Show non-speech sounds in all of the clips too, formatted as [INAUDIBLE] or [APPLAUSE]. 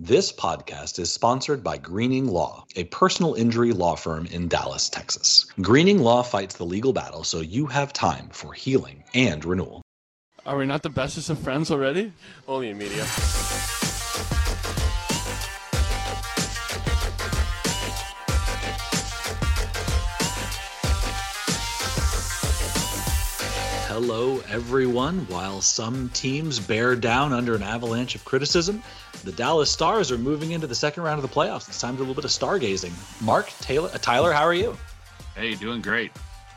This podcast is sponsored by Greening Law, a personal injury law firm in Dallas, Texas. Greening Law fights the legal battle so you have time for healing and renewal. Are we not the bestest of friends already? Only in media. Hello, everyone. While some teams bear down under an avalanche of criticism, the Dallas Stars are moving into the second round of the playoffs. It's time to do a little bit of stargazing. Mark, Taylor, uh, Tyler, how are you? Hey, doing great.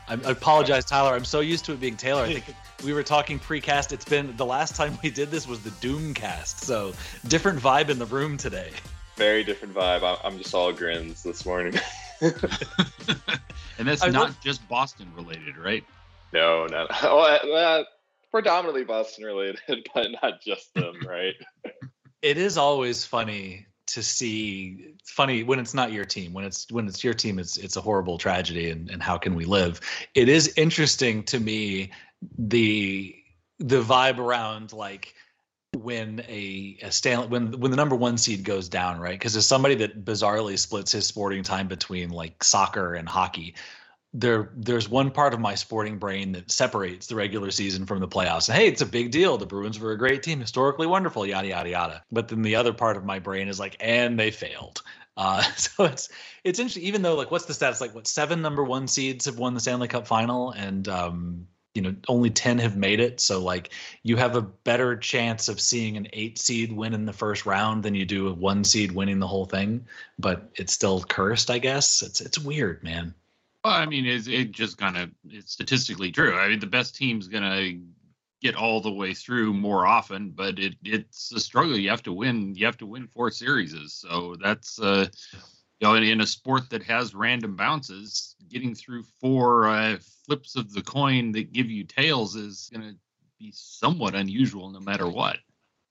I, I apologize, Tyler. I'm so used to it being Taylor. I think we were talking precast. It's been the last time we did this was the Doomcast, so different vibe in the room today. Very different vibe. I- I'm just all grins this morning. [LAUGHS] [LAUGHS] and that's I not love- just Boston related, right? No, not uh, [LAUGHS] uh, predominantly Boston related, [LAUGHS] but not just them, [LAUGHS] right? It is always funny to see funny when it's not your team. When it's when it's your team it's it's a horrible tragedy and, and how can we live? It is interesting to me the the vibe around like when a, a Stanley when when the number one seed goes down right? Because as somebody that bizarrely splits his sporting time between like soccer and hockey there there's one part of my sporting brain that separates the regular season from the playoffs. And hey, it's a big deal. The Bruins were a great team, historically wonderful, yada yada yada. But then the other part of my brain is like, and they failed. Uh, [LAUGHS] so it's it's interesting. Even though like, what's the stats? Like, what seven number one seeds have won the Stanley Cup final, and um, you know only 10 have made it so like you have a better chance of seeing an eight seed win in the first round than you do a one seed winning the whole thing but it's still cursed i guess it's it's weird man Well, I mean, it's it just kind of it's statistically true. I mean, the best team's gonna get all the way through more often, but it it's a struggle. You have to win. You have to win four series. So that's uh, you know, in, in a sport that has random bounces, getting through four uh, flips of the coin that give you tails is gonna be somewhat unusual, no matter what.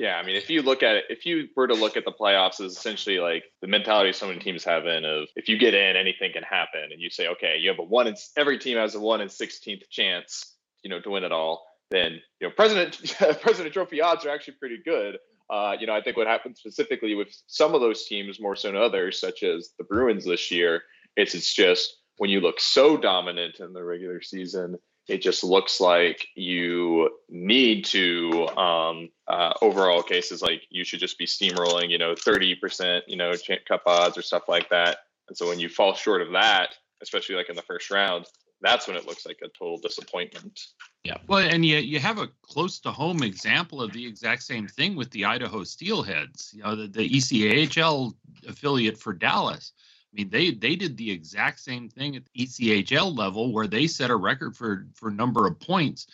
Yeah, I mean, if you look at it, if you were to look at the playoffs as essentially like the mentality so many teams have in of if you get in, anything can happen, and you say, okay, you have a one in every team has a one in sixteenth chance, you know, to win it all. Then you know, President [LAUGHS] President Trophy odds are actually pretty good. Uh, you know, I think what happened specifically with some of those teams more so than others, such as the Bruins this year, it's it's just when you look so dominant in the regular season, it just looks like you need to um, uh, overall cases like you should just be steamrolling you know 30% you know ch- cup odds or stuff like that and so when you fall short of that especially like in the first round that's when it looks like a total disappointment Yeah. Well, and you you have a close to home example of the exact same thing with the Idaho Steelheads, you know, the, the ECHL affiliate for Dallas. I mean, they they did the exact same thing at the ECHL level where they set a record for for number of points,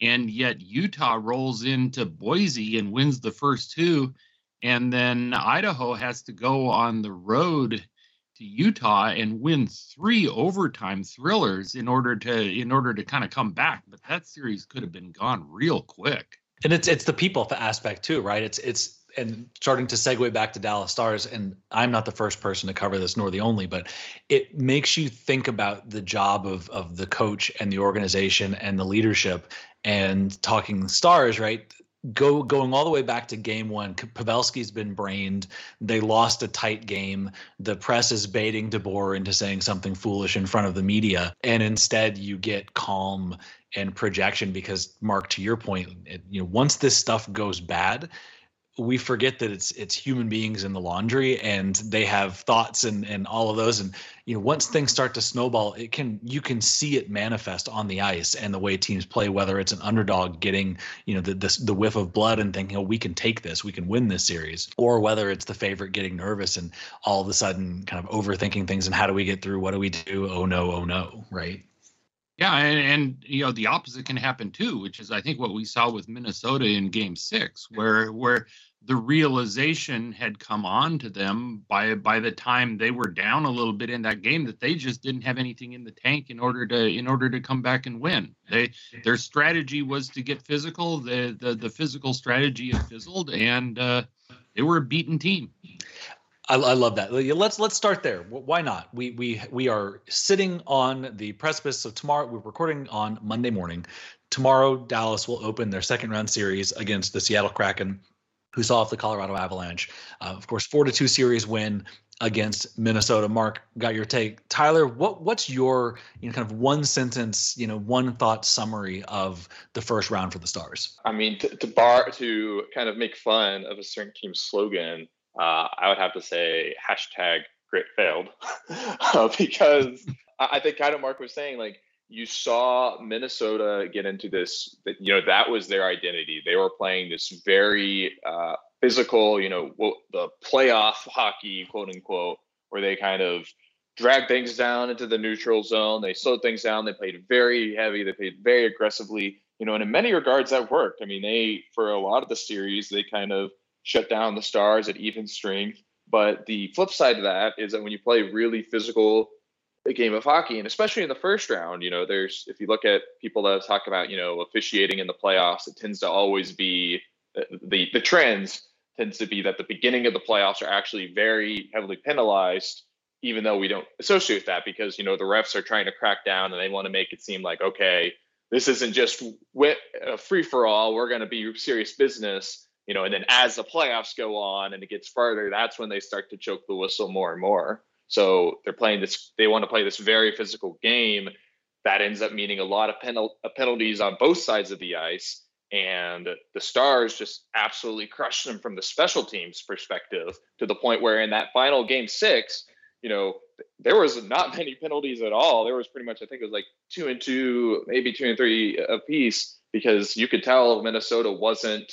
and yet Utah rolls into Boise and wins the first two, and then Idaho has to go on the road to Utah and win three overtime thrillers in order to in order to kind of come back. But that series could have been gone real quick. and it's it's the people aspect too right it's it's and starting to segue back to dallas stars and i'm not the first person to cover this nor the only but it makes you think about the job of of the coach and the organization and the leadership and talking stars right? Go going all the way back to game one pavelski's been brained. They lost a tight game. The press is baiting DeBoer into saying something foolish in front of the media. And instead you get calm and projection because mark to your point it, you know once this stuff goes bad we forget that it's it's human beings in the laundry and they have thoughts and and all of those. And you know once things start to snowball it can you can see it manifest on the ice and the way teams play whether it's an underdog getting you know the the, the whiff of blood and thinking oh we can take this. We can win this series. Or whether it's the favorite getting nervous and all of a sudden kind of overthinking things and how do we get through? What do we do? Oh no oh no right Yeah, and, and you know the opposite can happen too, which is I think what we saw with Minnesota in Game Six, where where the realization had come on to them by by the time they were down a little bit in that game that they just didn't have anything in the tank in order to in order to come back and win. They their strategy was to get physical. The the, the physical strategy had fizzled, and uh, they were a beaten team. I, I love that. Let's let's start there. Why not? We we we are sitting on the precipice of tomorrow. We're recording on Monday morning. Tomorrow, Dallas will open their second round series against the Seattle Kraken. who saw off the Colorado Avalanche. Uh, of course, four to two series win against Minnesota. Mark, got your take. Tyler, what what's your you know kind of one sentence, you know, one thought summary of the first round for the Stars? I mean, to, to bar to kind of make fun of a certain team's slogan, uh, I would have to say hashtag grit failed [LAUGHS] uh, because I think kind of Mark was saying like you saw Minnesota get into this, you know, that was their identity. They were playing this very uh, physical, you know, the playoff hockey, quote unquote, where they kind of dragged things down into the neutral zone. They slowed things down. They played very heavy. They played very aggressively, you know, and in many regards that worked. I mean, they, for a lot of the series, they kind of shut down the Stars at even strength. But the flip side of that is that when you play really physical, a game of hockey, and especially in the first round, you know, there's if you look at people that talk about you know officiating in the playoffs, it tends to always be uh, the the trends tends to be that the beginning of the playoffs are actually very heavily penalized, even though we don't associate with that because you know the refs are trying to crack down and they want to make it seem like okay, this isn't just a free for all. We're going to be serious business, you know. And then as the playoffs go on and it gets further, that's when they start to choke the whistle more and more. So they're playing this. They want to play this very physical game that ends up meaning a lot of penal, uh, penalties on both sides of the ice. And the Stars just absolutely crushed them from the special teams perspective to the point where in that final game six, you know, there was not [LAUGHS] many penalties at all. There was pretty much, I think it was like two and two, maybe two and three a piece, because you could tell Minnesota wasn't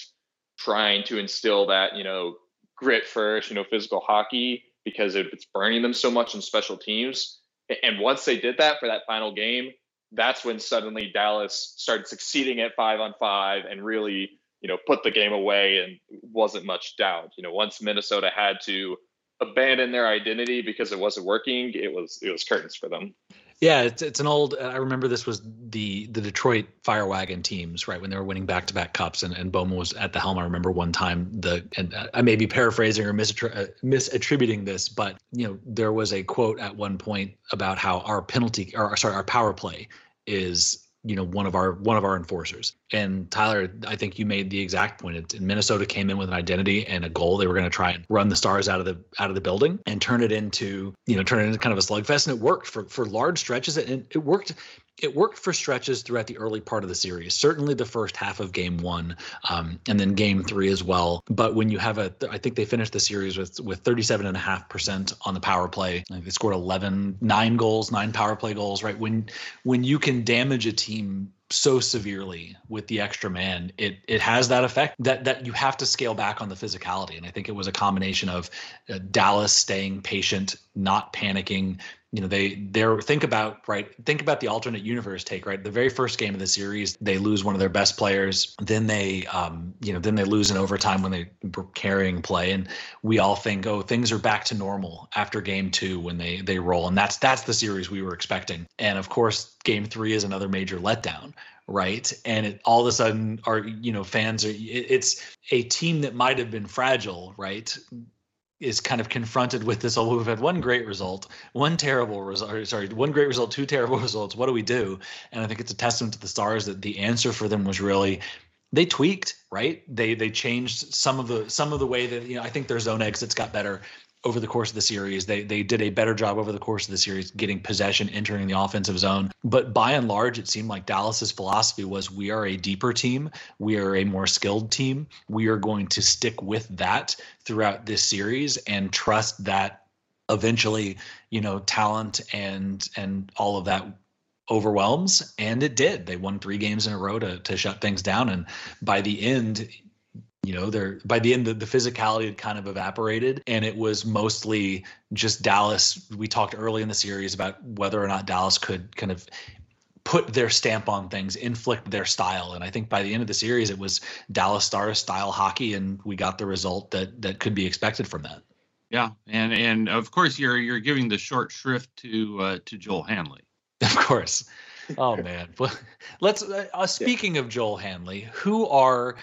trying to instill that, you know, grit first, you know, physical hockey because it's burning them so much in special teams. And once they did that for that final game, that's when suddenly Dallas started succeeding at five on five and really, you know, put the game away and wasn't much doubt. You know, once Minnesota had to abandon their identity because it wasn't working, it was it was curtains for them. Yeah, it's it's an old. I remember this was the the Detroit Fire Wagon teams, right when they were winning back to back cups, and, and Bowman was at the helm. I remember one time the and I may be paraphrasing or uh, misattributing this, but you know there was a quote at one point about how our penalty or sorry our power play is you know one of our one of our enforcers. And tyler i think you made the exact point. In minnesota came in with an identity and a goal. They were going to try and run the stars out of the out of the building and turn it into you know turn it into kind of a slugfest. And it worked for for large stretches and it worked it worked for stretches throughout the early part of the series certainly the first half of game one um, and then game three as well. But when you have a i think they finished the series with with 37.5% on the power play. They scored 11 nine goals nine power play goals right? When when you can damage a team so severely with the extra man it it has that effect that that you have to scale back on the physicality. And i think it was a combination of uh, dallas staying patient not panicking you know they they're think about right think about the alternate universe take right? The very first game of the series they lose one of their best players then they um you know then they lose in overtime when they were carrying play and we all think oh things are back to normal after game two when they they roll and that's that's the series we were expecting. And of course game three is another major letdown right? And it, all of a sudden our you know fans are it, it's a team that might have been fragile right is kind of confronted with this. Oh, we've had one great result, one terrible result. Sorry, one great result, two terrible [LAUGHS] results. What do we do? And I think it's a testament to the stars that the answer for them was really they tweaked, right? They they changed some of the some of the way that you know. I think their zone exits got better over the course of the series. They they did a better job over the course of the series getting possession, entering the offensive zone. But by and large, it seemed like Dallas's philosophy was we are a deeper team, we are a more skilled team. We are going to stick with that throughout this series and trust that eventually, you know, talent and and all of that overwhelms and it did they won three games in a row to, to shut things down and by the end you know there by the end the, the physicality had kind of evaporated and it was mostly just dallas. We talked early in the series about whether or not dallas could kind of put their stamp on things inflict their style and i think by the end of the series it was dallas stars style hockey and we got the result that that could be expected from that. Yeah and and of course you're you're giving the short shrift to uh, to joel hanley. [LAUGHS] Of course oh man [LAUGHS] well let's uh, uh, speaking yeah. of joel hanley who are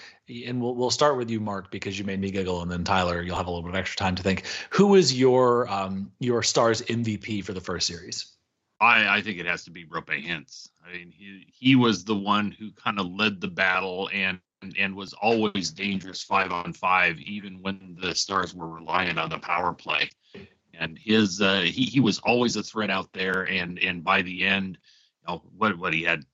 and we'll we'll start with you, Mark, because you made me giggle, and then Tyler, you'll have a little bit of extra time to think. Who is your um, your Stars MVP for the first series? I, I think it has to be Roope Hintz. I mean, he he was the one who kind of led the battle, and and, and was always dangerous five on five, even when the Stars were relying on the power play. And his uh, he he was always a threat out there, and and by the end, you what what he had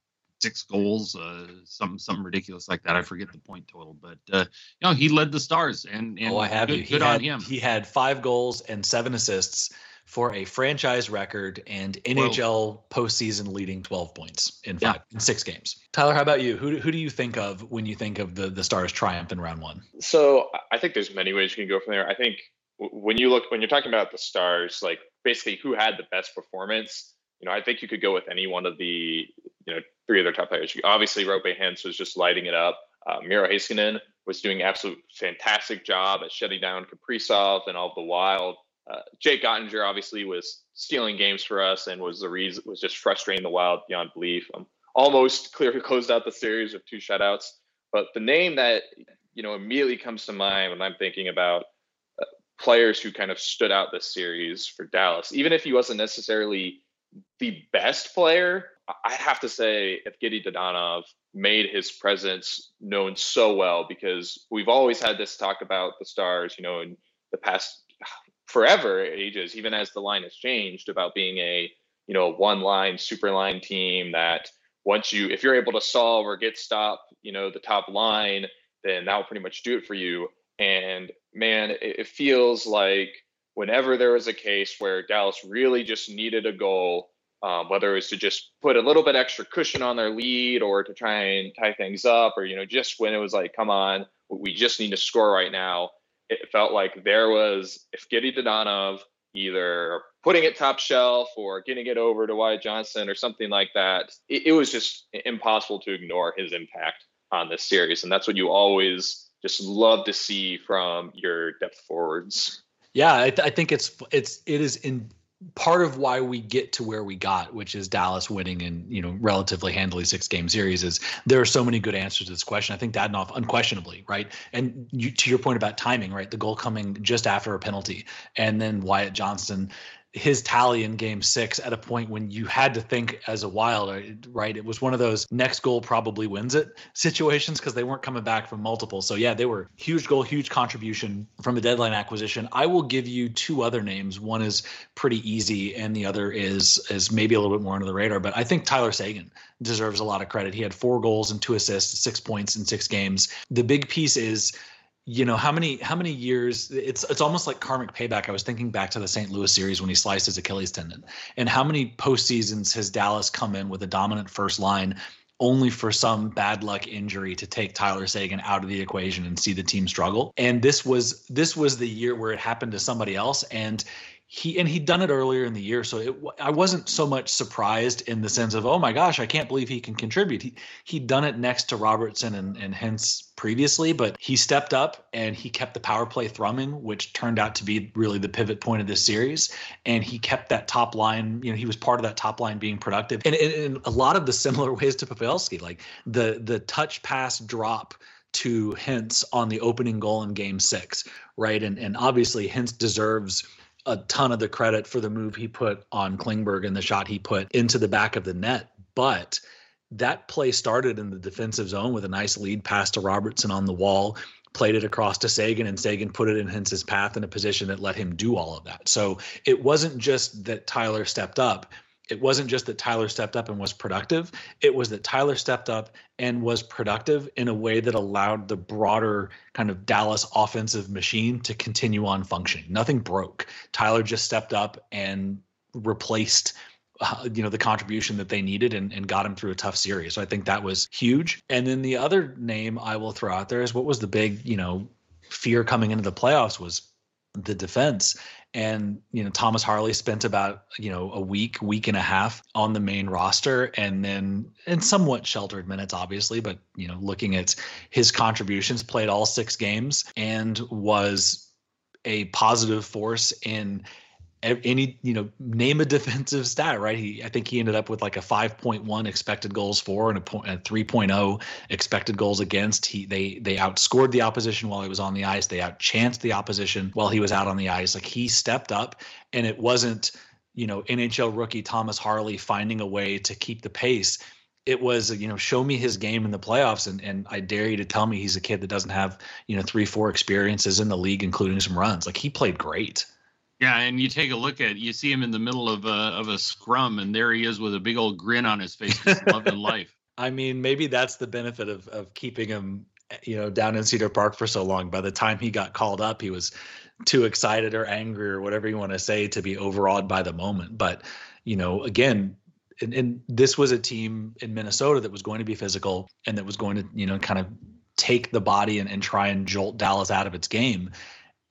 six goals, uh, some something ridiculous like that. I forget the point total, but uh, you know he led the Stars, and, and oh, I have good, you. He good had, on him. He had five goals and seven assists for a franchise record and NHL postseason leading 12 points in five yeah. in six games. Tyler, how about you? Who who do you think of when you think of the the Stars triumph in round one? So I think there's many ways you can go from there. I think when you look when you're talking about the Stars, like basically who had the best performance. You know, I think you could go with any one of the you know three of their top players. Obviously, Roope Hintz was just lighting it up. Uh, Miro Heiskanen was doing an absolute fantastic job at shutting down Kaprizov and all the Wild. Uh, Jake Oettinger obviously was stealing games for us and was the reason was just frustrating the Wild beyond belief. Um, almost [LAUGHS] clearly closed out the series with two shutouts. But the name that you know immediately comes to mind when I'm thinking about uh, players who kind of stood out this series for Dallas, even if he wasn't necessarily the best player, I have to say Evgeny Dadonov made his presence known so well because we've always had this talk about the stars, you know, in the past [SIGHS] forever ages, even as the line has changed about being a, you know, one line, super line team that once you, if you're able to solve or get stop, you know, the top line, then that will pretty much do it for you. And man, it, it feels like whenever there was a case where Dallas really just needed a goal, um, whether it was to just put a little bit extra cushion on their lead or to try and tie things up, or you know, just when it was like, come on, we just need to score right now. It felt like there was Evgeny Dadonov either putting it top shelf or getting it over to Wyatt Johnston or something like that. It, it was just impossible to ignore his impact on this series, and that's what you always just love to see from your depth forwards. Yeah, I, th- I think it's it's it is in part of why we get to where we got, which is Dallas winning in you know relatively handily six game series, is there are so many good answers to this question. I think Dadonov unquestionably right, and you, to your point about timing, right, the goal coming just after a penalty, and then Wyatt Johnston his tally in game six at a point when you had to think as a wild right? It was one of those next goal probably wins it situations because they weren't coming back from multiple. So yeah they were huge goal huge contribution from a deadline acquisition. I will give you two other names. One is pretty easy and the other is is maybe a little bit more under the radar but i think tyler Seguin deserves a lot of credit. He had four goals and two assists six points in six games. The big piece is you know how many how many years it's it's almost like karmic payback. I was thinking back to the St. Louis series when he sliced his Achilles tendon, and how many postseasons has Dallas come in with a dominant first line, only for some bad luck injury to take Tyler Seguin out of the equation and see the team struggle. And this was this was the year where it happened to somebody else, and he and he'd done it earlier in the year, so it, I wasn't so much surprised in the sense of oh my gosh, I can't believe he can contribute. He he'd done it next to Robertson and and Hintz previously, but he stepped up and he kept the power play thrumming, which turned out to be really the pivot point of this series. And he kept that top line. You know, he was part of that top line being productive, and in a lot of the similar [LAUGHS] ways to Pavelski, like the the touch pass drop to Hintz on the opening goal in Game Six, right? And and obviously Hintz deserves a ton of the credit for the move he put on Klingberg and the shot he put into the back of the net. But that play started in the defensive zone with a nice lead pass to Robertson on the wall, played it across to Seguin, and Seguin put it in Hintz's path in a position that let him do all of that. So it wasn't just that Tyler stepped up it wasn't just that Tyler stepped up and was productive. It was that Tyler stepped up and was productive in a way that allowed the broader kind of Dallas offensive machine to continue on functioning. Nothing broke. Tyler just stepped up and replaced uh, you know the contribution that they needed and, and got him through a tough series. So I think that was huge. And then the other name I will throw out there is what was the big, you know, fear coming into the playoffs was the defense and you know Thomas Harley spent about you know a week, week and a half on the main roster, and then in somewhat sheltered minutes, obviously. But you know, looking at his contributions, played all six games and was a positive force in any you know name a [LAUGHS] defensive stat right? He i think he ended up with like a 5.1 expected goals for and a, point, a 3.0 expected goals against. He they they outscored the opposition while he was on the ice. They outchanced the opposition while he was out on the ice. Like he stepped up and it wasn't you know nhl rookie thomas harley finding a way to keep the pace. It was you know show me his game in the playoffs and and I dare you to tell me he's a kid that doesn't have you know three four experiences in the league including some runs. Like he played great yeah and you take a look at you see him in the middle of a of a scrum and there he is with a big old grin on his face just [LAUGHS] loving life. I mean maybe that's the benefit of of keeping him you know down in Cedar Park for so long. By the time he got called up he was too excited or angry or whatever you want to say to be overawed by the moment. But you know again and, and, this was a team in Minnesota that was going to be physical and that was going to, you know, kind of take the body and, and try and jolt Dallas out of its game.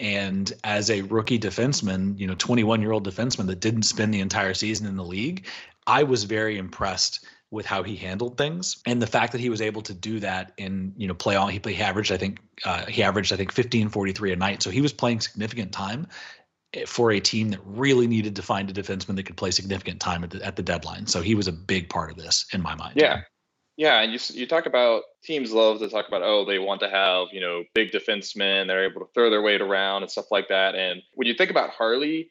And as a rookie defenseman, you know, 21 year old defenseman that didn't spend the entire season in the league, I was very impressed with how he handled things and the fact that he was able to do that in you know play on he, he averaged i think uh, he averaged i think 15 43 a night so he was playing significant time for a team that really needed to find a defenseman that could play significant time at the, at the deadline. So he was a big part of this in my mind. Yeah. Yeah, and you you talk about teams love to talk about oh they want to have you know big defensemen they're able to throw their weight around and stuff like that and when you think about Harley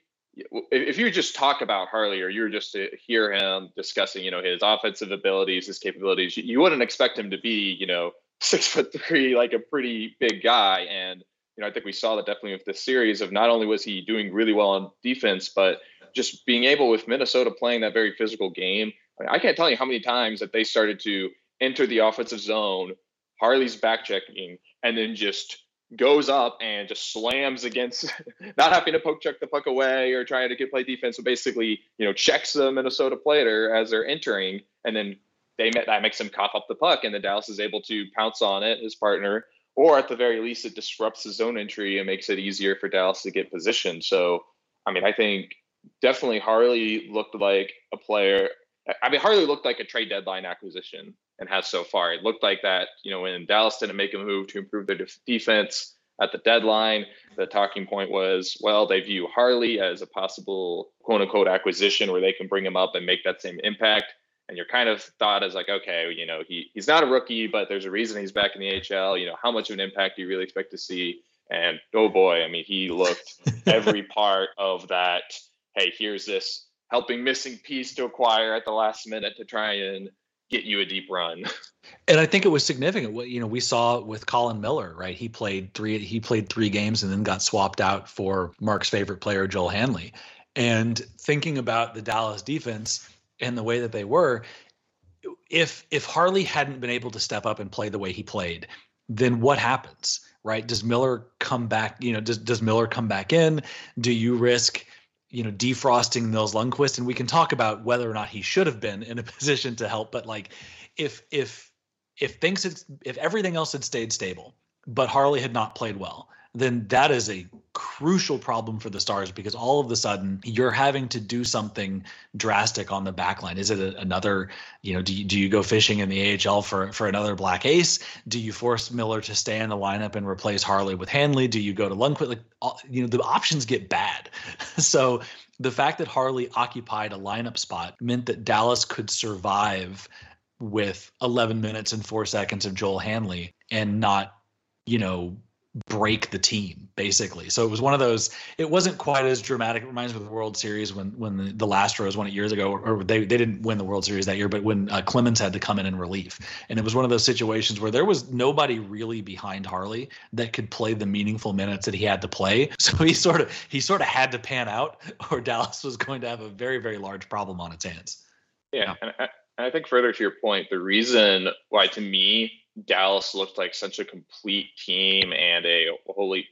if you just talk about Harley or you were just to hear him discussing you know his offensive abilities his capabilities you wouldn't expect him to be you know [LAUGHS] six foot three like a pretty big guy and you know, I think we saw that definitely with this series of not only was he doing really well on defense, but just being able with Minnesota playing that very physical game. I, mean, I can't tell you how many times that they started to enter the offensive zone, Harley's back checking, and then just goes up and just slams against [LAUGHS] not having to poke check the puck away or trying to get play defense. So basically, you know, checks the Minnesota player as they're entering, and then they that makes them cough up the puck, and then Dallas is able to pounce on it, his partner, or at the very least, it disrupts the zone entry and makes it easier for Dallas to get positioned. So, I mean, I think definitely Harley looked like a player. I mean, Harley looked like a trade deadline acquisition and has so far. It looked like that, you know, when Dallas didn't make a move to improve their def- defense at the deadline, the talking point was, well, they view Harley as a possible quote unquote acquisition where they can bring him up and make that same impact and you're kind of thought as like, okay, you know, he he's not a rookie, but there's a reason he's back in the AHL. You know, how much of an impact do you really expect to see? And oh boy, I mean, he looked [LAUGHS] every part of that. Hey, here's this helping missing piece to acquire at the last minute to try and get you a deep run. [LAUGHS] And I think it was significant. What you know, we saw with Colin Miller, right? He played three. He played three games and then got swapped out for Mark's favorite player, Joel Hanley. And thinking about the Dallas defense, and the way that they were, if if Harley hadn't been able to step up and play the way he played, then what happens? Right? Does Miller come back? You know, does does Miller come back in? Do you risk? You know, defrosting Nils Lundkvist, and we can talk about whether or not he should have been in a [LAUGHS] position to help. But like, if if if things had, if everything else had stayed stable, but Harley had not played well, then that is a crucial problem for the Stars because all of a sudden you're having to do something drastic on the back line. Is it a, another, you know, do you, do you go fishing in the AHL for, for another black ace? Do you force Miller to stay in the lineup and replace Harley with Hanley? Do you go to Lundkvist? Like, you know, the options get bad. [LAUGHS] so the fact that Harley occupied a lineup spot meant that Dallas could survive with 11 minutes and four seconds of Joel Hanley and not, you know, break the team basically. So it was one of those. It wasn't quite as dramatic. It reminds me of the World Series when when the, the last Rose won it years ago, or they they didn't win the World Series that year, but when uh, Clemens had to come in in relief, and it was one of those situations where there was nobody really behind Harley that could play the meaningful minutes that he had to play. [LAUGHS] So he sort of he sort of had to pan out, [LAUGHS] or Dallas was going to have a very very large problem on its hands. Yeah, and I, and I think further to your point, the reason why to me Dallas looked like such a complete team and a holy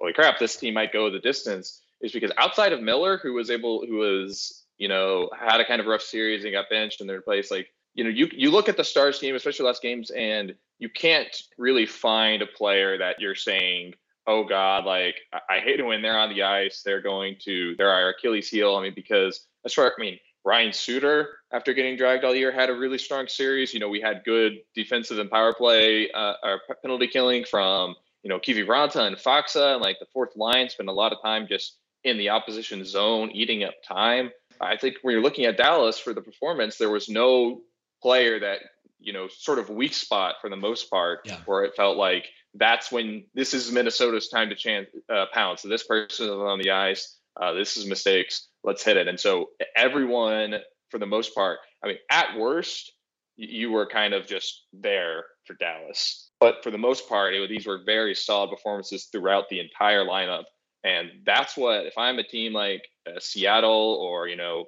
holy crap, this team might go the distance is because outside of Miller, who was able who was, you know, had a kind of rough series and got benched in their place, like, you know, you you look at the Stars team, especially last games, and you can't really find a player that you're saying, oh God, like I, I hate it when they're on the ice, they're going to they're our Achilles heel. I mean, because as far I mean, Ryan Suter, after getting dragged all year, had a really strong series. You know, we had good defensive and power play uh, or penalty killing from, you know, Kiviranta and Faksa. And like the fourth line spent a lot of time just in the opposition zone, eating up time. I think when you're looking at Dallas for the performance, there was no player that, you know, sort of weak spot for the most part, yeah. where it felt like that's when this is Minnesota's time to chance, uh, pound. So this person is on the ice. Uh, this is mistakes let's hit it. And so everyone, for the most part, I mean, at worst, you were kind of just there for Dallas. But for the most part, it, these were very solid performances throughout the entire lineup. And that's what, if I'm a team like uh, Seattle or, you know,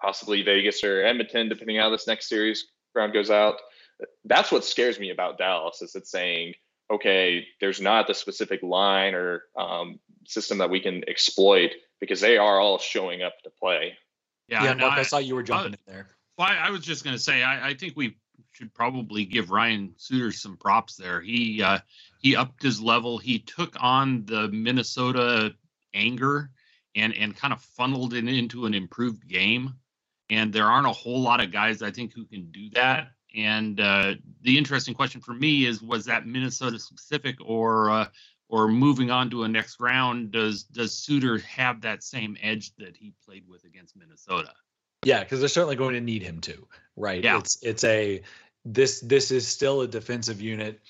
possibly Vegas or Edmonton, depending how this next series round goes out, that's what scares me about Dallas is it's saying, okay, there's not the specific line or um, system that we can exploit because they are all showing up to play. Yeah, yeah Mark, I, I, saw you were jumping in there. Well, I, I was just going to say, I, I, think we should probably give Ryan Suter some props there. He uh, he upped his level. He took on the Minnesota anger and and kind of funneled it into an improved game. And there aren't a whole lot of guys I think who can do that. And uh, the interesting question for me is, was that Minnesota specific, or uh, or moving on to a next round, does does Suter have that same edge that he played with against Minnesota? Yeah, because they're certainly going to need him to, right? Yeah. It's it's a this this is still a defensive unit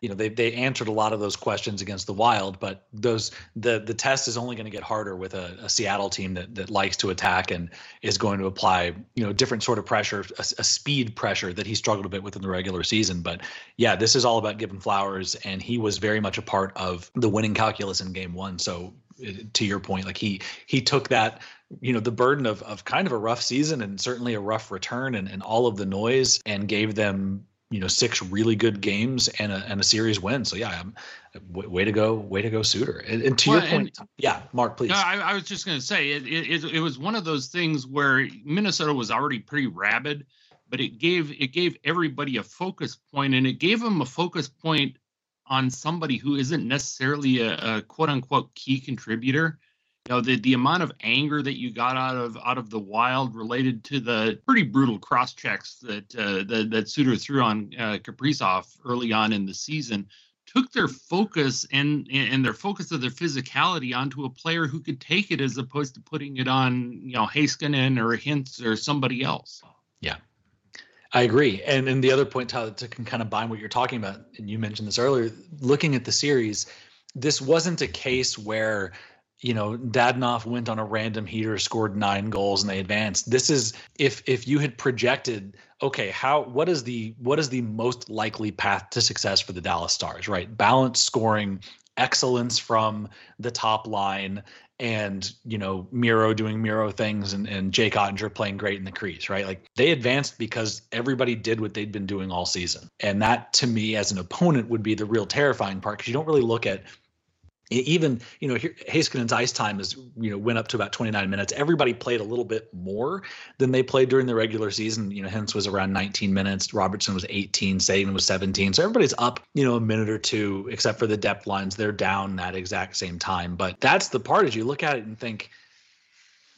you know they they answered a lot of those questions against the Wild, but those the the test is only going to get harder with a, a, Seattle team that that likes to attack and is going to apply you know different sort of pressure, a, a, speed pressure that he struggled a bit with in the regular season. But yeah, this is all about giving Flowers, and he was very much a part of the winning calculus in Game One. So eh, to your point, like he he took that you know the burden of of kind of a rough season and certainly a rough return and, and all of the noise and gave them you know six really good games and a and a series win. So yeah, I'm, way to go, way to go, Suter. And, and to well, your point, and, yeah, Mark, please. No, I, I, was just going to say it, it it was one of those things where Minnesota was already pretty rabid, but it gave it gave everybody a focus point, and it gave them a focus point on somebody who isn't necessarily a, a quote unquote key contributor know the the amount of anger that you got out of out of the wild related to the pretty brutal cross checks that uh, that, that Suter threw on uh, Kaprizov early on in the season took their focus and and their focus of their physicality onto a player who could take it as opposed to putting it on you know Heiskanen or Hintz or somebody else. Yeah. I agree. And and the other point, Tyler, to kind of bind what you're talking about, and you mentioned this earlier, looking at the series, this wasn't a case where you know, Dadonov went on a random heater, scored nine goals, and they advanced. This is if if you had projected, okay, how what is the what is the most likely path to success for the Dallas Stars, right? Balanced scoring, excellence from the top line, and you know, Miro doing Miro things and, and Jake Oettinger playing great in the crease, right? Like they advanced because everybody did what they'd been doing all season. And that to me as an opponent would be the real terrifying part because you don't really look at even you know Heiskanen's ice time is you know went up to about 29 minutes. Everybody played a little bit more than they played during the regular season. You know, Hintz was around 19 minutes, Robertson was 18, Seguin was 17. So everybody's up, you know, a minute or two, except for the depth lines. They're down that exact same time. But that's the part as you look at it and think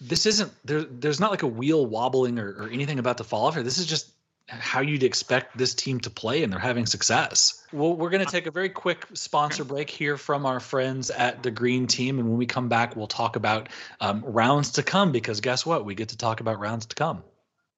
this isn't there. There's not like a wheel wobbling or, or anything about to fall off here. This is just how you'd expect this team to play, and they're having success. Well, we're going to take a very quick sponsor break here from our friends at the Green Team, and when we come back, we'll talk about um, rounds to come. Because guess what? We get to talk about rounds to come.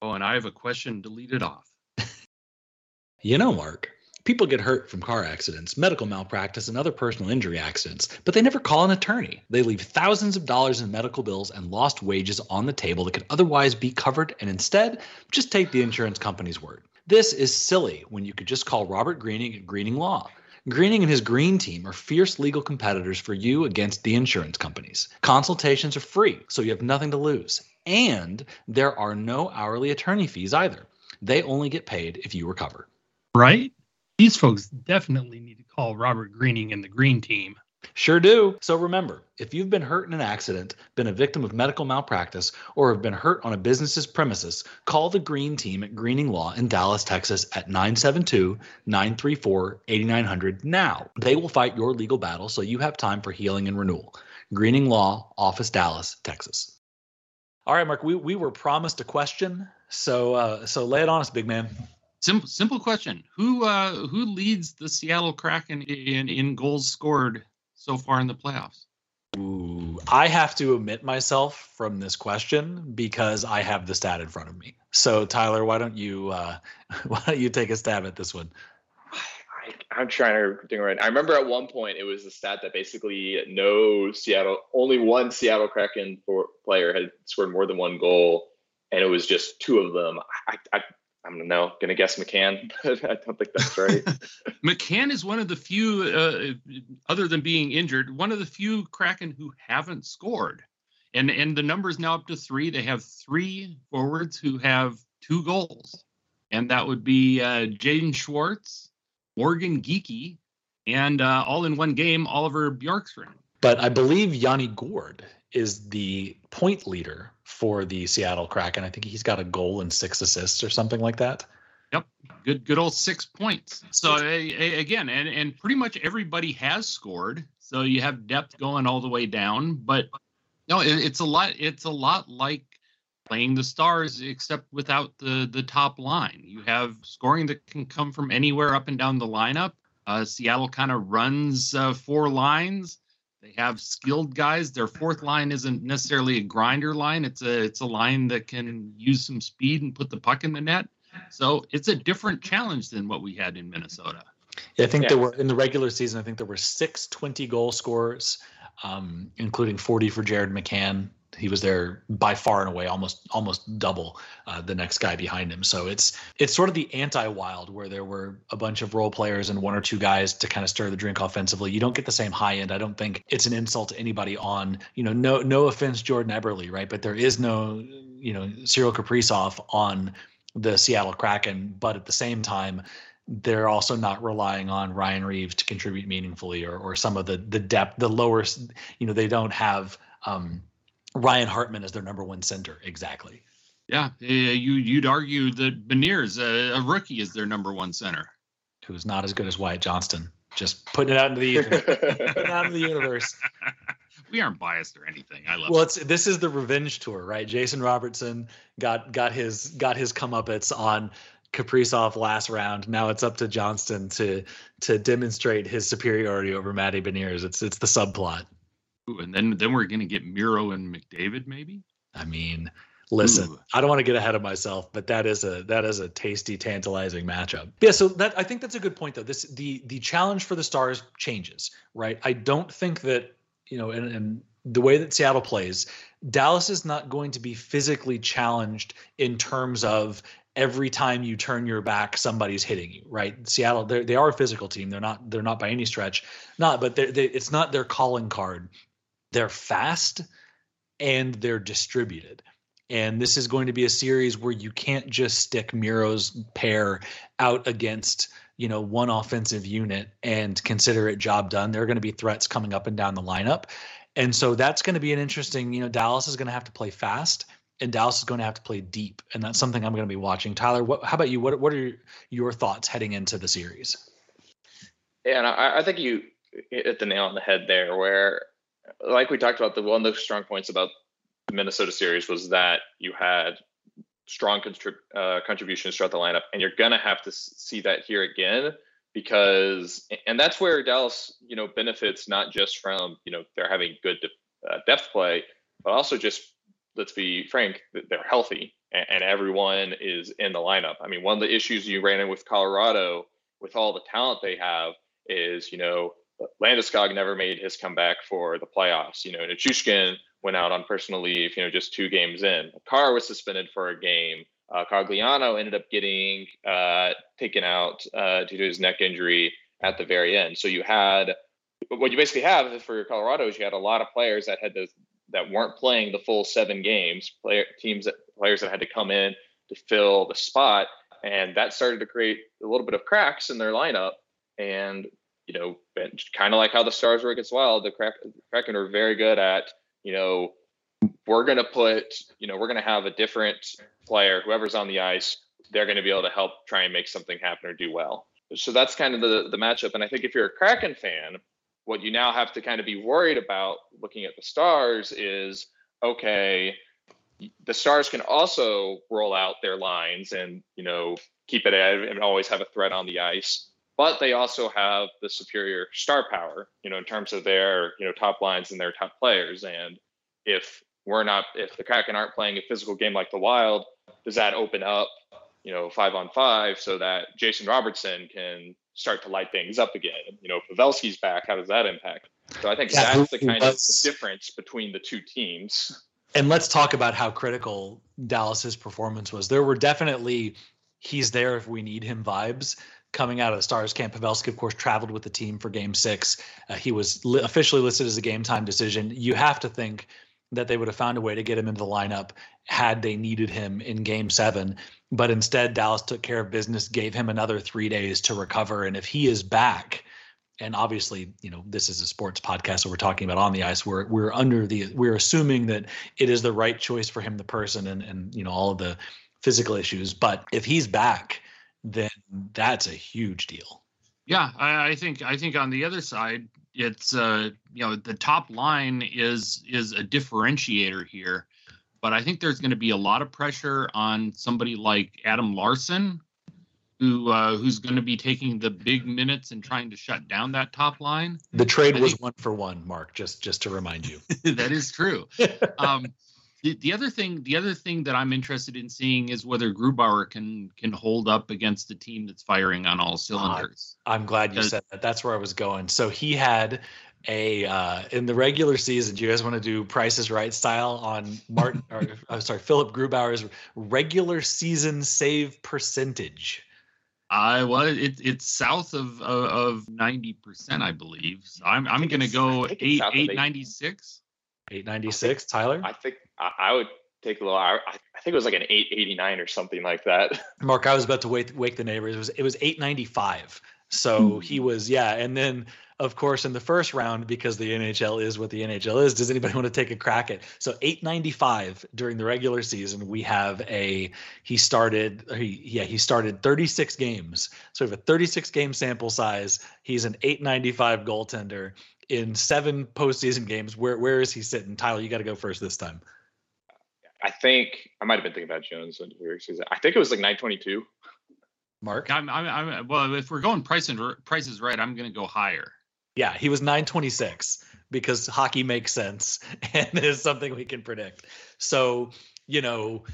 Oh, and I have a question deleted off. [LAUGHS] you know, Mark. People get hurt from car accidents, medical malpractice, and other personal injury accidents, but they never call an attorney. They leave thousands of dollars in medical bills and lost wages on the table that could otherwise be covered, and instead, just take the insurance company's word. This is silly when you could just call Robert Greening at Greening Law. Greening and his green team are fierce legal competitors for you against the insurance companies. Consultations are free, so you have nothing to lose. And there are no hourly attorney fees either. They only get paid if you recover. Right? These folks definitely need to call Robert Greening and the Green Team. Sure do. So remember, if you've been hurt in an accident, been a victim of medical malpractice, or have been hurt on a business's premises, call the Green Team at Greening Law in Dallas, Texas at 972 934 8900 now. They will fight your legal battle so you have time for healing and renewal. Greening Law, Office Dallas, Texas. All right, Mark, we, we were promised a question. So uh, so lay it on us, big man. Simple, simple question: Who uh, who leads the Seattle Kraken in in goals scored so far in the playoffs? Ooh, I have to omit myself from this question because I have the stat in front of me. So Tyler, why don't you uh, [LAUGHS] why don't you take a stab at this one? I, am trying to think right. I remember at one point it was a stat that basically no Seattle, only one Seattle Kraken player had scored more than one goal, and it was just two of them. I, I I don't know, gonna guess McCann, [LAUGHS] but I don't think that's right. [LAUGHS] McCann is one of the few, uh, other than being injured, one of the few Kraken who haven't scored. And and the number is now up to three. They have three forwards who have two goals, and that would be uh, Jaden Schwartz, Morgan Geekie, and uh, all in one game, Oliver Bjorkstrand. But I believe Yanni Gourde is the point leader for the Seattle Kraken. And I think he's got a goal and six assists or something like that. Yep, good, good old six points. So again, and and pretty much everybody has scored. So you have depth going all the way down, but no, it, it's a lot. It's a lot like playing the Stars, except without the the top line. You have scoring that can come from anywhere up and down the lineup. Uh, Seattle kind of runs uh, four lines. They have skilled guys. Their fourth line isn't necessarily a grinder line. It's a it's a line that can use some speed and put the puck in the net. So it's a different challenge than what we had in Minnesota. Yeah, I think yeah. there were in the regular season. I think there were six 20 goal scorers, um, including 40 for Jared McCann he was there by far and away almost almost double uh, the next guy behind him. So it's it's sort of the anti-wild where there were a bunch of role players and one or two guys to kind of stir the drink offensively. You don't get the same high end. I don't think it's an insult to anybody on you know no no offense jordan eberle right? But there is no you know Kirill Kaprizov on the Seattle Kraken. But at the same time they're also not relying on Ryan Reaves to contribute meaningfully or, or some of the the depth the lower you know they don't have um, Ryan Hartman as their number one center. Exactly. Yeah, you you'd argue that Beniers, a, a rookie, is their number one center, who's not as good as Wyatt Johnston. Just putting it out into the [LAUGHS] putting out into the universe. [LAUGHS] we aren't biased or anything. I love. Well, it's this is the revenge tour, right? Jason Robertson got got his got his comeuppance on Kaprizov last round. Now it's up to Johnston to to demonstrate his superiority over Matty Beniers. It's it's the subplot. Ooh, and then then we're gonna get Miro and McDavid, maybe. I mean, listen, Ooh. I don't want to get ahead of myself, but that is a that is a tasty, tantalizing matchup. Yeah, so that I think that's a good point though. This the the challenge for the Stars changes, right? I don't think that you know, and, and the way that Seattle plays, Dallas is not going to be physically challenged in terms of every time you turn your back somebody's hitting you right seattle they are a physical team they're not they're not by any stretch not but they, it's not their calling card they're fast and they're distributed. And this is going to be a series where you can't just stick Miro's pair out against, you know, one offensive unit and consider it job done. There are going to be threats coming up and down the lineup. And so that's going to be an interesting, you know, Dallas is going to have to play fast and Dallas is going to have to play deep. And that's something I'm going to be watching. Tyler, what, how about you? What, what are your thoughts heading into the series? Yeah, and I, I think you hit the nail on the head there where like we talked about, the one of the strong points about the Minnesota series was that you had strong contrib- uh, contributions throughout the lineup, and you're gonna have to see that here again because, and that's where Dallas, you know, benefits not just from you know they're having good de- uh, depth play, but also just let's be frank, they're healthy and, and everyone is in the lineup. I mean, one of the issues you ran in with Colorado with all the talent they have is you know Landeskog never made his comeback for the playoffs. You know, Nichushkin went out on personal leave, you know, just two games in. Carr was suspended for a game. Uh, Cogliano ended up getting uh, taken out uh, due to his neck injury at the very end. So you had what you basically have for your Colorado is you had a lot of players that had to that weren't playing the full seven games. Player teams that players that had to come in to fill the spot, and that started to create a little bit of cracks in their lineup. And you know, kind of like how the Stars work as well. the Kraken are very good at, you know, we're going to put, you know, we're going to have a different player, whoever's on the ice, they're going to be able to help try and make something happen or do well. So that's kind of the the matchup. And I think if you're a Kraken fan, what you now have to kind of be worried about looking at the Stars is okay, the Stars can also roll out their lines and you know keep it and always have a threat on the ice but they also have the superior star power, you know, in terms of their, you know, top lines and their top players. And if we're not, if the Kraken aren't playing a physical game like the Wild, does that open up, you know, five on five so that Jason Robertson can start to light things up again? You know, Pavelski's back. How does that impact? So I think yeah, that's the kind of the difference between the two teams. And let's talk about how critical Dallas's performance was. There were definitely he's there if we need him vibes coming out of the Stars camp. Pavelski, of course, traveled with the team for Game Six. Uh, he was li- officially listed as a game time decision. You have to think that they would have found a way to get him into the lineup had they needed him in Game Seven. But instead, Dallas took care of business, gave him another three days to recover, and if he is back. And obviously, you know, this is a sports podcast, so we're talking about on the ice. We're we're under the we're assuming that it is the right choice for him, the person, and and you know all of the physical issues. But if he's back, then that's a huge deal. Yeah, I, I think I think on the other side, it's uh, you know the top line is is a differentiator here, but I think there's going to be a lot of pressure on somebody like Adam Larsson, who uh, who's going to be taking the big minutes and trying to shut down that top line. The trade I was think, one for one, Mark. Just just to remind you, [LAUGHS] that is true. [LAUGHS] um, the, the other thing, the other thing that I'm interested in seeing is whether Grubauer can can hold up against a team that's firing on all cylinders. Uh, I'm glad you said that. That's where I was going. So he had a uh, in the regular season. Do you guys want to do Prices Right style on Martin? [LAUGHS] or I'm sorry, Philipp Grubauer's regular season save percentage. I well, it, it's south of of ninety percent, I believe. So I'm I'm going to go eight eight ninety six. 896 tyler i think I, would take a little. I, I, think it was like an 889 or something like that. [LAUGHS] Mark, I was about to wake wake the neighbors. It was it was 895. So hmm. he was yeah, and then of course in the first round because the NHL is what the NHL is. Does anybody [LAUGHS] want to take a crack at? So 895 during the regular season. We have a he started he yeah he started 36 games. So we have a 36 game sample size. He's an 895 goaltender in seven postseason games. Where where is he sitting? Tyler, you got to go first this time. I think I might have been thinking about Jones season. I think it was like 922. Mark, I'm, I'm, I'm well. If we're going price and prices right, I'm going to go higher. Yeah, he was 926 because hockey makes sense [LAUGHS] and is something we can predict. So you know,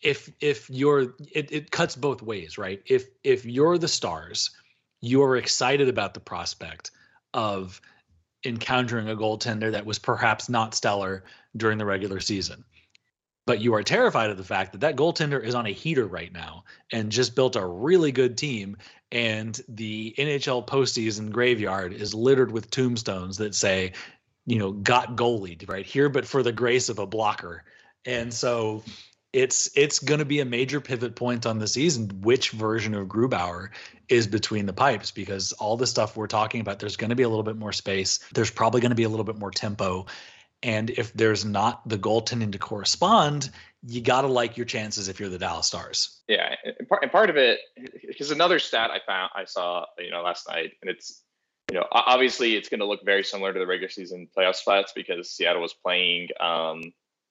if if you're, it, it cuts both ways, right? If if you're the stars, you're excited about the prospect of encountering a goaltender that was perhaps not stellar during the regular season. But you are terrified of the fact that that goaltender is on a heater right now and just built a really good team. And the NHL postseason graveyard is littered with tombstones that say, you know, got goalied right here, but for the grace of a blocker. And so it's it's going to be a major pivot point on the season which version of Grubauer is between the pipes because all the stuff we're talking about there's going to be a little bit more space there's probably going to be a little bit more tempo and if there's not the goaltending to correspond you got to like your chances if you're the Dallas Stars yeah and part, and part of it is another stat I found I saw you know last night and it's you know obviously it's going to look very similar to the regular season playoff spots because Seattle was playing um,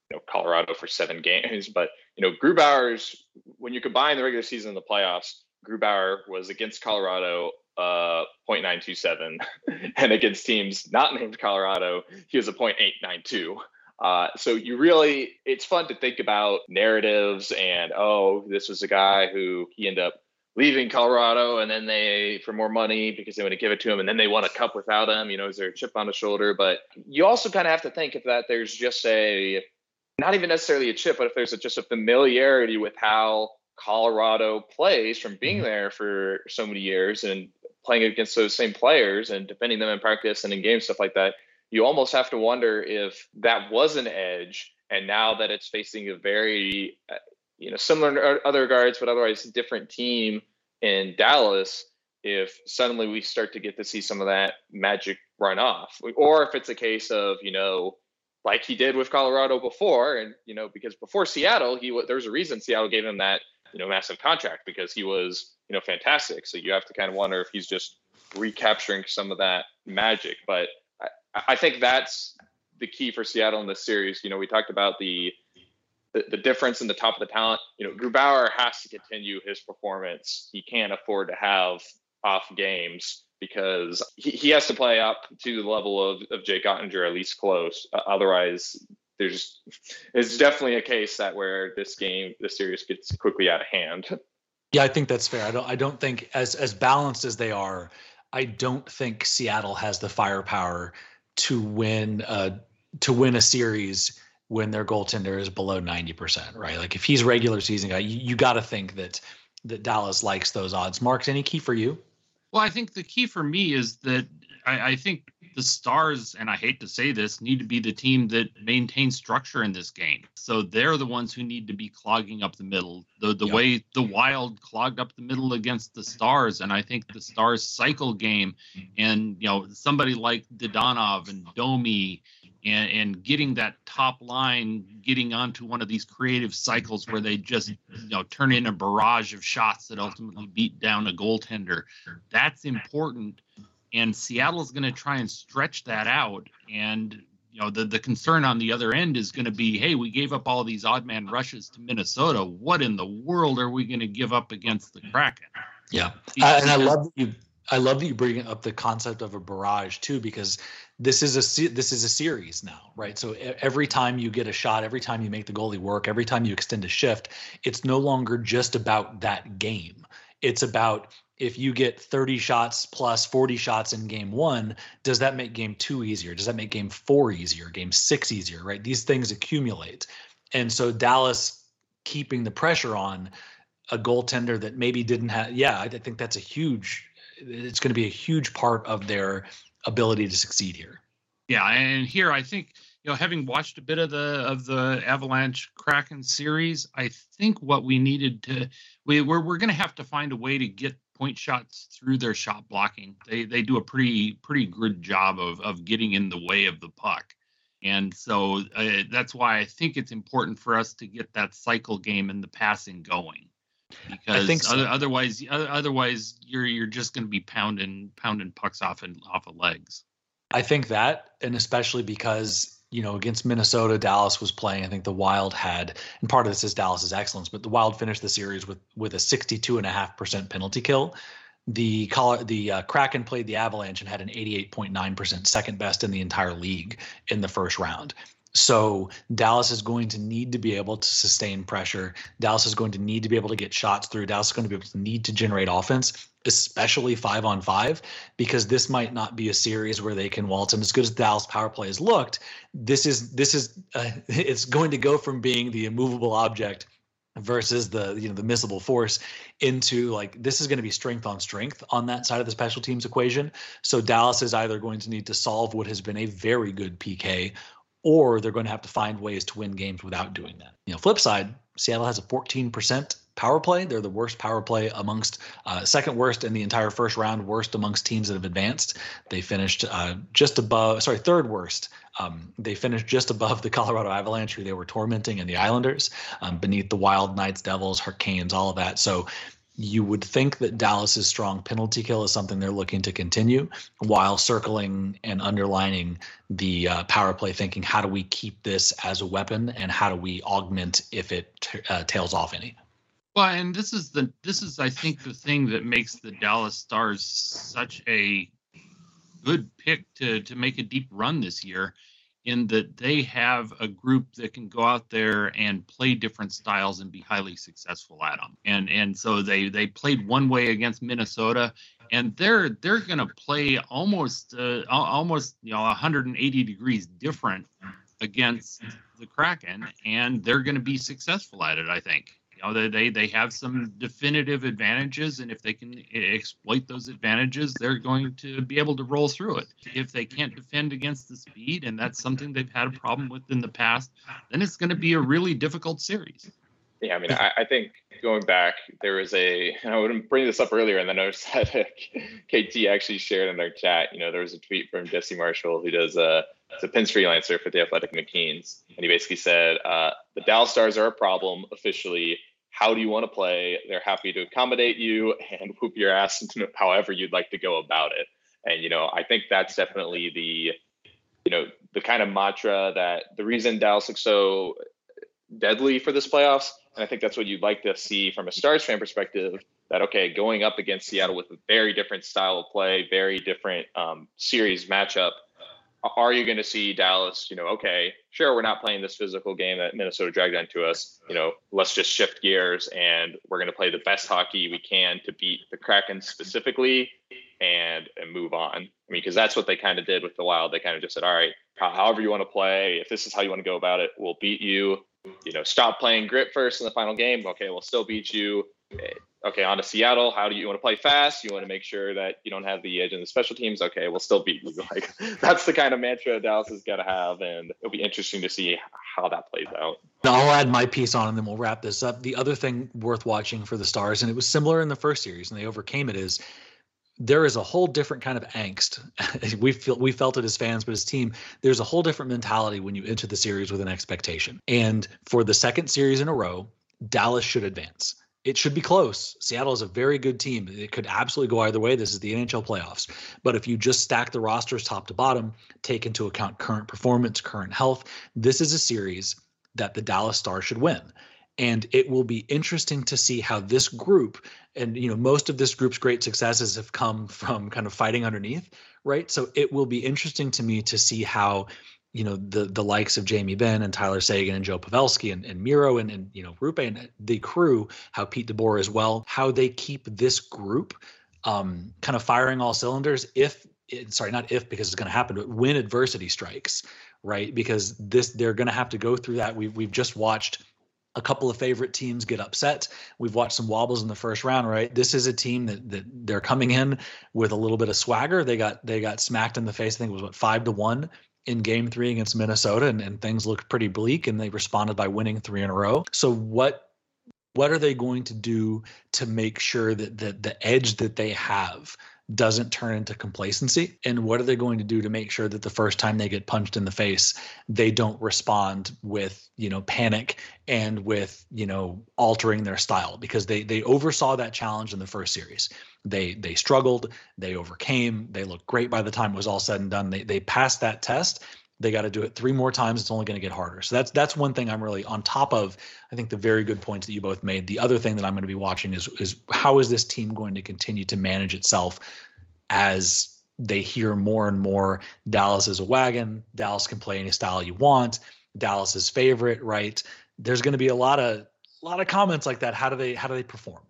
you know Colorado for seven games. But you know Grubauer's when you combine the regular season and the playoffs, Grubauer was against Colorado uh 0.927 [LAUGHS] and against teams not named Colorado, he was a 0.892. Uh, so you really, it's fun to think about narratives and oh, this was a guy who he ended up leaving Colorado and then they for more money because they want to give it to him and then they won a cup without him. You know, is there a chip on the shoulder? But you also kind of have to think of that there's just a not even necessarily a chip, but if there's a, just a familiarity with how Colorado plays from being mm-hmm. there for so many years and playing against those same players and defending them in practice and in games, stuff like that, you almost have to wonder if that was an edge. And now that it's facing a very, uh, you know, similar to other guards, but otherwise different team in Dallas, if suddenly we start to get to see some of that magic run off, or if it's a case of, you know, like he did with Colorado before. And, you know, because before Seattle, he there was a reason Seattle gave him that, you know, massive contract because he was, you know, fantastic. So you have to kind of wonder if he's just recapturing some of that magic. But I, I think that's the key for Seattle in this series. You know, we talked about the, the, the difference in the top of the talent. You know, Grubauer has to continue his performance. He can't afford to have off games because he, he has to play up to the level of, of Jake Oettinger, at least close. Uh, otherwise, there's it's definitely a case that where this game, the series gets quickly out of hand. Yeah, I think that's fair. I don't I don't think as as balanced as they are, I don't think Seattle has the firepower to win uh to win a series when their goaltender is below 90%, right? Like if he's regular season guy, you, you got to think that that Dallas likes those odds. Marks, any key for you? Well, I think the key for me is that I, I, think the Stars, and I hate to say this, need to be the team that maintains structure in this game. So they're the ones who need to be clogging up the middle. The the yep. way the Wild clogged up the middle against the Stars, and I think the Stars cycle game, and you know somebody like Dadonov and Domi and, and getting that top line getting onto one of these creative cycles where they just you know turn in a barrage of shots that ultimately beat down a goaltender that's important and seattle is going to try and stretch that out. And you know the, the concern on the other end is going to be hey we gave up all these odd man rushes to minnesota. What in the world are we going to give up against the kraken? Yeah. Uh, and i love that you I love that you bring up the concept of a barrage too, because this is a this is a series now, right? So every time you get a shot, every time you make the goalie work, every time you extend a shift, it's no longer just about that game. It's about if you get 30 shots plus 40 shots in game one, does that make game two easier? Does that make game four easier? Game six easier, right? These things accumulate. And so Dallas keeping the pressure on a goaltender that maybe didn't have, yeah, I think that's a huge it's going to be a huge part of their ability to succeed here. Yeah, and here I think you know having watched a bit of the of the Avalanche Kraken series, I think what we needed to we we're we're going to have to find a way to get point shots through their shot blocking. They they do a pretty pretty good job of of getting in the way of the puck. And so uh, that's why I think it's important for us to get that cycle game and the passing going because so. otherwise otherwise you're you're just going to be pounding pounding pucks off and off of legs. I think that, and especially because you know against Minnesota, Dallas was playing. I think the Wild had, and part of this is Dallas's excellence, but the Wild finished the series with with a 62 and a half percent penalty kill. The the uh, Kraken played the Avalanche and had an 88.9 percent, second best in the entire league in the first round. So Dallas is going to need to be able to sustain pressure. Dallas is going to need to be able to get shots through. Dallas is going to be able to need to generate offense, especially five on five, because this might not be a series where they can waltz. And as good as Dallas power play has looked, this is this is uh, [LAUGHS] it's going to go from being the immovable object versus the you know the missable force into like this is going to be strength on strength on that side of the special teams equation. So Dallas is either going to need to solve what has been a very good PK or they're going to have to find ways to win games without doing that. You know, flip side, Seattle has a 14% power play. They're the worst power play amongst uh, second worst in the entire first round, worst amongst teams that have advanced. They finished uh, just above, sorry, third worst. Um, they finished just above the [LAUGHS] Colorado Avalanche, who they were tormenting, and the Islanders, um, beneath the Wild Knights, Devils, Hurricanes, all of that. So you would think that Dallas's strong penalty kill is something they're looking to continue while circling and underlining the uh, power play thinking how do we keep this as a weapon and how do we augment if it t- uh, tails off any well and this is the this is i think the thing that makes the dallas stars such a good pick to to make a deep run this year in that they have a group that can go out there and play different styles and be highly successful at them. And and so they they played one way against Minnesota, and they're they're going to play almost uh, almost you know 180 degrees different against the Kraken, and they're going to be successful at it. I think know they, they they have some definitive advantages and if they can exploit those advantages they're going to be able to roll through it. If they can't defend against the speed and that's something they've had a problem with in the past then it's going to be a really difficult series. Yeah i mean i, I think going back there was a [LAUGHS] i wouldn't bring this up earlier and then i noticed [LAUGHS] that kt actually shared in their chat. You know there was a tweet from jesse marshall who does a it's a Pins freelancer for the Athletic McKeens, and he basically said uh, the Dallas Stars are a problem officially how do you want to play? They're happy to accommodate you [LAUGHS] and whoop your ass [LAUGHS] however you'd like to go about it. And you know, I think that's definitely the you know the kind of mantra that the reason Dallas looks so deadly for this playoffs. And I think that's what you'd like to see from a Stars fan perspective. That okay, going up against Seattle with a very different style of play, very different um, series matchup are you going to see Dallas, you know, okay, sure, we're not playing this physical game that Minnesota dragged onto us. You know, let's just shift gears and we're going to play the best hockey we can to beat the Kraken specifically and and move on. I mean, because that's what they kind of did with the Wild. They kind of just said, all right, however you want to play, if this is how you want to go about it, we'll beat you. You know, stop playing grit first in the final game. Okay, we'll still beat you. Okay, on to Seattle. How do you want to play fast? You want to make sure that you don't have the edge in the special teams. Okay, we'll still beat you. [LAUGHS] Like that's the kind of mantra Dallas has got to have, and it'll be interesting to see how that plays out. Now I'll add my piece on, and then we'll wrap this up. The other thing worth watching for the Stars, and it was similar in the first series, and they overcame it, is there is a whole different kind of angst. [LAUGHS] we feel we felt it as fans, but as team, there's a whole different mentality when you enter the series with an expectation. And for the second series in a row, Dallas should advance it should be close. Seattle is a very good team. It could absolutely go either way. This is the NHL playoffs. But if you just stack the rosters top to bottom, take into account current performance, current health, this is a series that the Dallas Stars should win. And it will be interesting to see how this group, and you know, most of this group's great successes have come from kind of fighting underneath, right? So it will be interesting to me to see how you know the the likes of Jamie Benn and Tyler Seguin and Joe Pavelski and, and Miro and, and you know Rupe and the crew, how Pete DeBoer as well, how they keep this group um, kind of firing all cylinders. If sorry, not if because it's going to happen, but when adversity strikes, right? Because this they're going to have to go through that. We've we've just watched a couple of favorite teams get upset. We've watched some wobbles in the first round, right? This is a team that that they're coming in with a little bit of swagger. They got they got smacked in the face. I think it was what five to one in game three against Minnesota and, and things looked pretty bleak and they responded by winning three in a row. So what what are they going to do to make sure that, that the edge that they have doesn't turn into complacency. And what are they going to do to make sure that the first time they get punched in the face they don't respond with you know panic and with you know altering their style? Because they they oversaw that challenge in the first series. They they struggled. They overcame. They looked great by the time it was all said and done. They they passed that test they got to do it three more times it's only going to get harder. So that's that's one thing i'm really on top of i think the very good points that you both made. The other thing that i'm going to be watching is is how is this team going to continue to manage itself as they hear more and more dallas is a wagon dallas can play any style you want dallas is favorite right? There's going to be a lot of a lot of comments like that. How do they how do they perform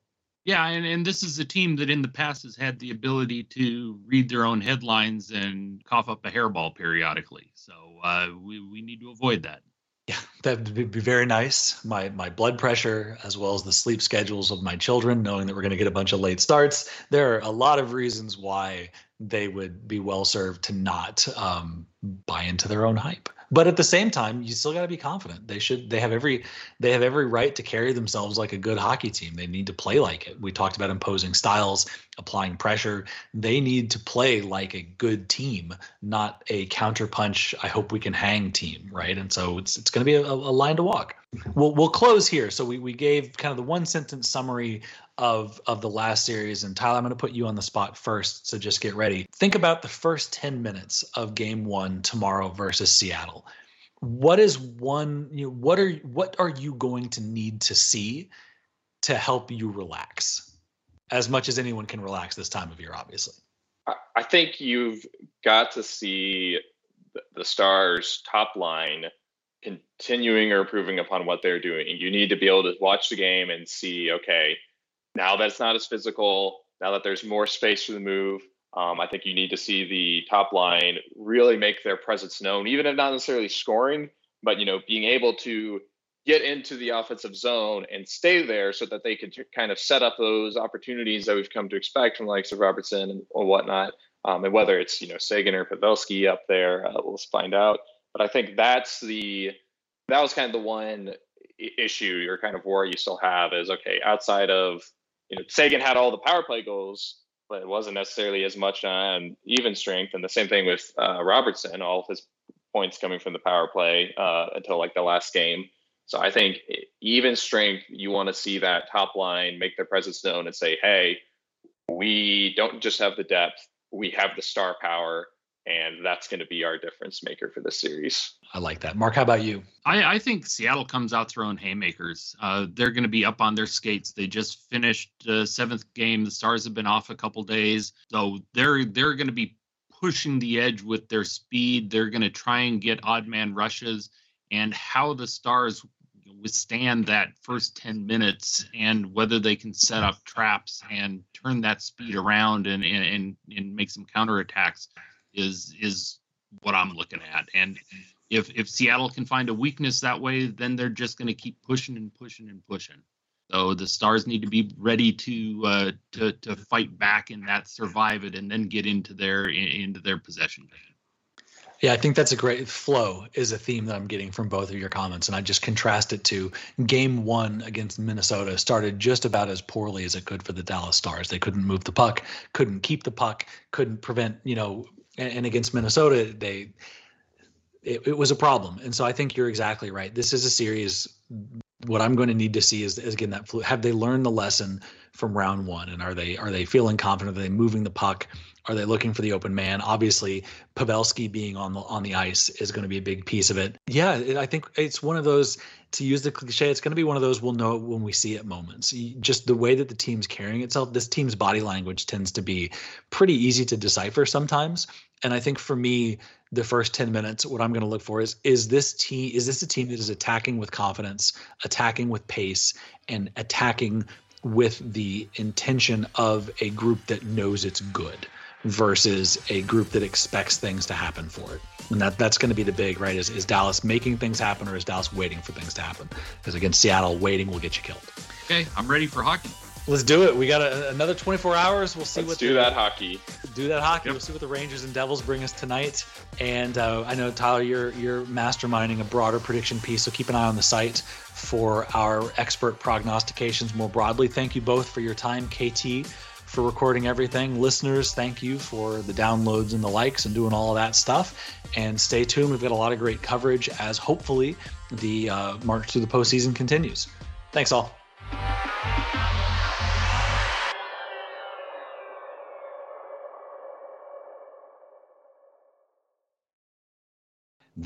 yeah, and, and this is a team that in the past has had the ability to read their own headlines and cough up a hairball periodically. So uh, we, we need to avoid that. Yeah, that would be very nice. My my blood pressure, as well as the sleep schedules of my children, knowing that we're going to get a bunch of late starts. There are a lot of reasons why they would be well served to not um, buy into their own hype but at the same time you still got to be confident. They should they have every they have every right to carry themselves like a good hockey team. They need to play like it. We talked about imposing styles applying pressure. They need to play like a good team not a counterpunch i hope we can hang team right? And so it's it's going to be a, a line to walk we'll we'll close here so we we gave kind of the one sentence summary of of the last series and Tyler I'm going to put you on the spot first so just get ready. Think about the first 10 minutes of game 1 tomorrow versus Seattle. What is one you know what are what are you going to need to see to help you relax as much as anyone can relax this time of year obviously. I think you've got to see the Stars top line continuing or improving upon what they're doing. You need to be able to watch the game and see, okay, now that it's not as physical, now that there's more space for the move, um, I think you need to see the top line really make their presence known, even if not necessarily scoring, but you know, being able to get into the offensive zone and stay there so that they can kind of set up those opportunities that we've come to expect from likes of Robertson and or whatnot. Um, and whether it's you know Seguin or Pavelski up there, uh, we'll find out. But I think that's the that was kind of the one issue or kind of worry you still have is okay outside of you know, Seguin had all the power play goals, but it wasn't necessarily as much on even strength. And the same thing with uh, Robertson, all of his points coming from the power play uh, until like the last game. So I think even strength, you want to see that top line make their presence known and say, hey, we don't just have the depth, we have the star power and that's going to be our difference maker for this series. I like that. Mark, how about you? I, I think Seattle comes out throwing haymakers. Uh, they're going to be up on their skates. They just finished the seventh game. The Stars have been off a couple days, so they're they're going to be pushing the edge with their speed. They're going to try and get odd man rushes, and how the Stars withstand that first 10 minutes and whether they can set up traps and turn that speed around and and, and make some counterattacks is is what I'm looking at. And if if Seattle can find a weakness that way, then they're just going to keep pushing and pushing and pushing. So the Stars need to be ready to uh, to to fight back in that, survive it, and then get into their into their possession. Yeah, I think that's a great flow is a theme that I'm getting from both of your comments. And I just contrast it to game one against Minnesota started just about as poorly as it could for the Dallas Stars. They couldn't move the puck, couldn't keep the puck, couldn't prevent, you know, and, and against Minnesota, they it, it was a problem. And so I think you're exactly right. This is a series what I'm going to need to see is, is again that flu. Have they learned the lesson from round one, and are they are they feeling confident? Are they moving the puck? Are they looking for the open man? Obviously, Pavelski being on the on the ice is going to be a big piece of it. Yeah, I think it's one of those. To use the cliche, it's going to be one of those we'll know when we see it moments. Just the way that the team's carrying itself, this team's body language tends to be pretty easy to decipher sometimes. And I think for me, the first 10 minutes, what I'm going to look for is is this team is this a team that is attacking with confidence, attacking with pace, and attacking with the intention of a group that knows it's good versus a group that expects things to happen for it. And that that's going to be the big, right? Is, is Dallas making things happen or is Dallas waiting for things to happen? Because against Seattle, waiting will get you killed. Okay, I'm ready for hockey. Let's do it. We got a, another 24 hours. We'll see Let's what do the, that hockey. Do that hockey. Yep. We'll see what the Rangers and Devils bring us tonight. And uh, I know Tyler, you're you're masterminding a broader prediction piece, so keep an eye on the site for our expert prognostications more broadly. Thank you both for your time, KT, for recording everything. Listeners, thank you for the downloads and the likes and doing all of that stuff. And stay tuned. We've got a lot of great coverage as hopefully the uh, march through the postseason continues. Thanks all.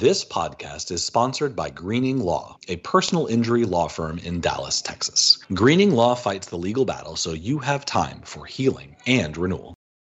This podcast is sponsored by Greening Law, a personal injury law firm in Dallas, Texas. Greening Law fights the legal battle so you have time for healing and renewal.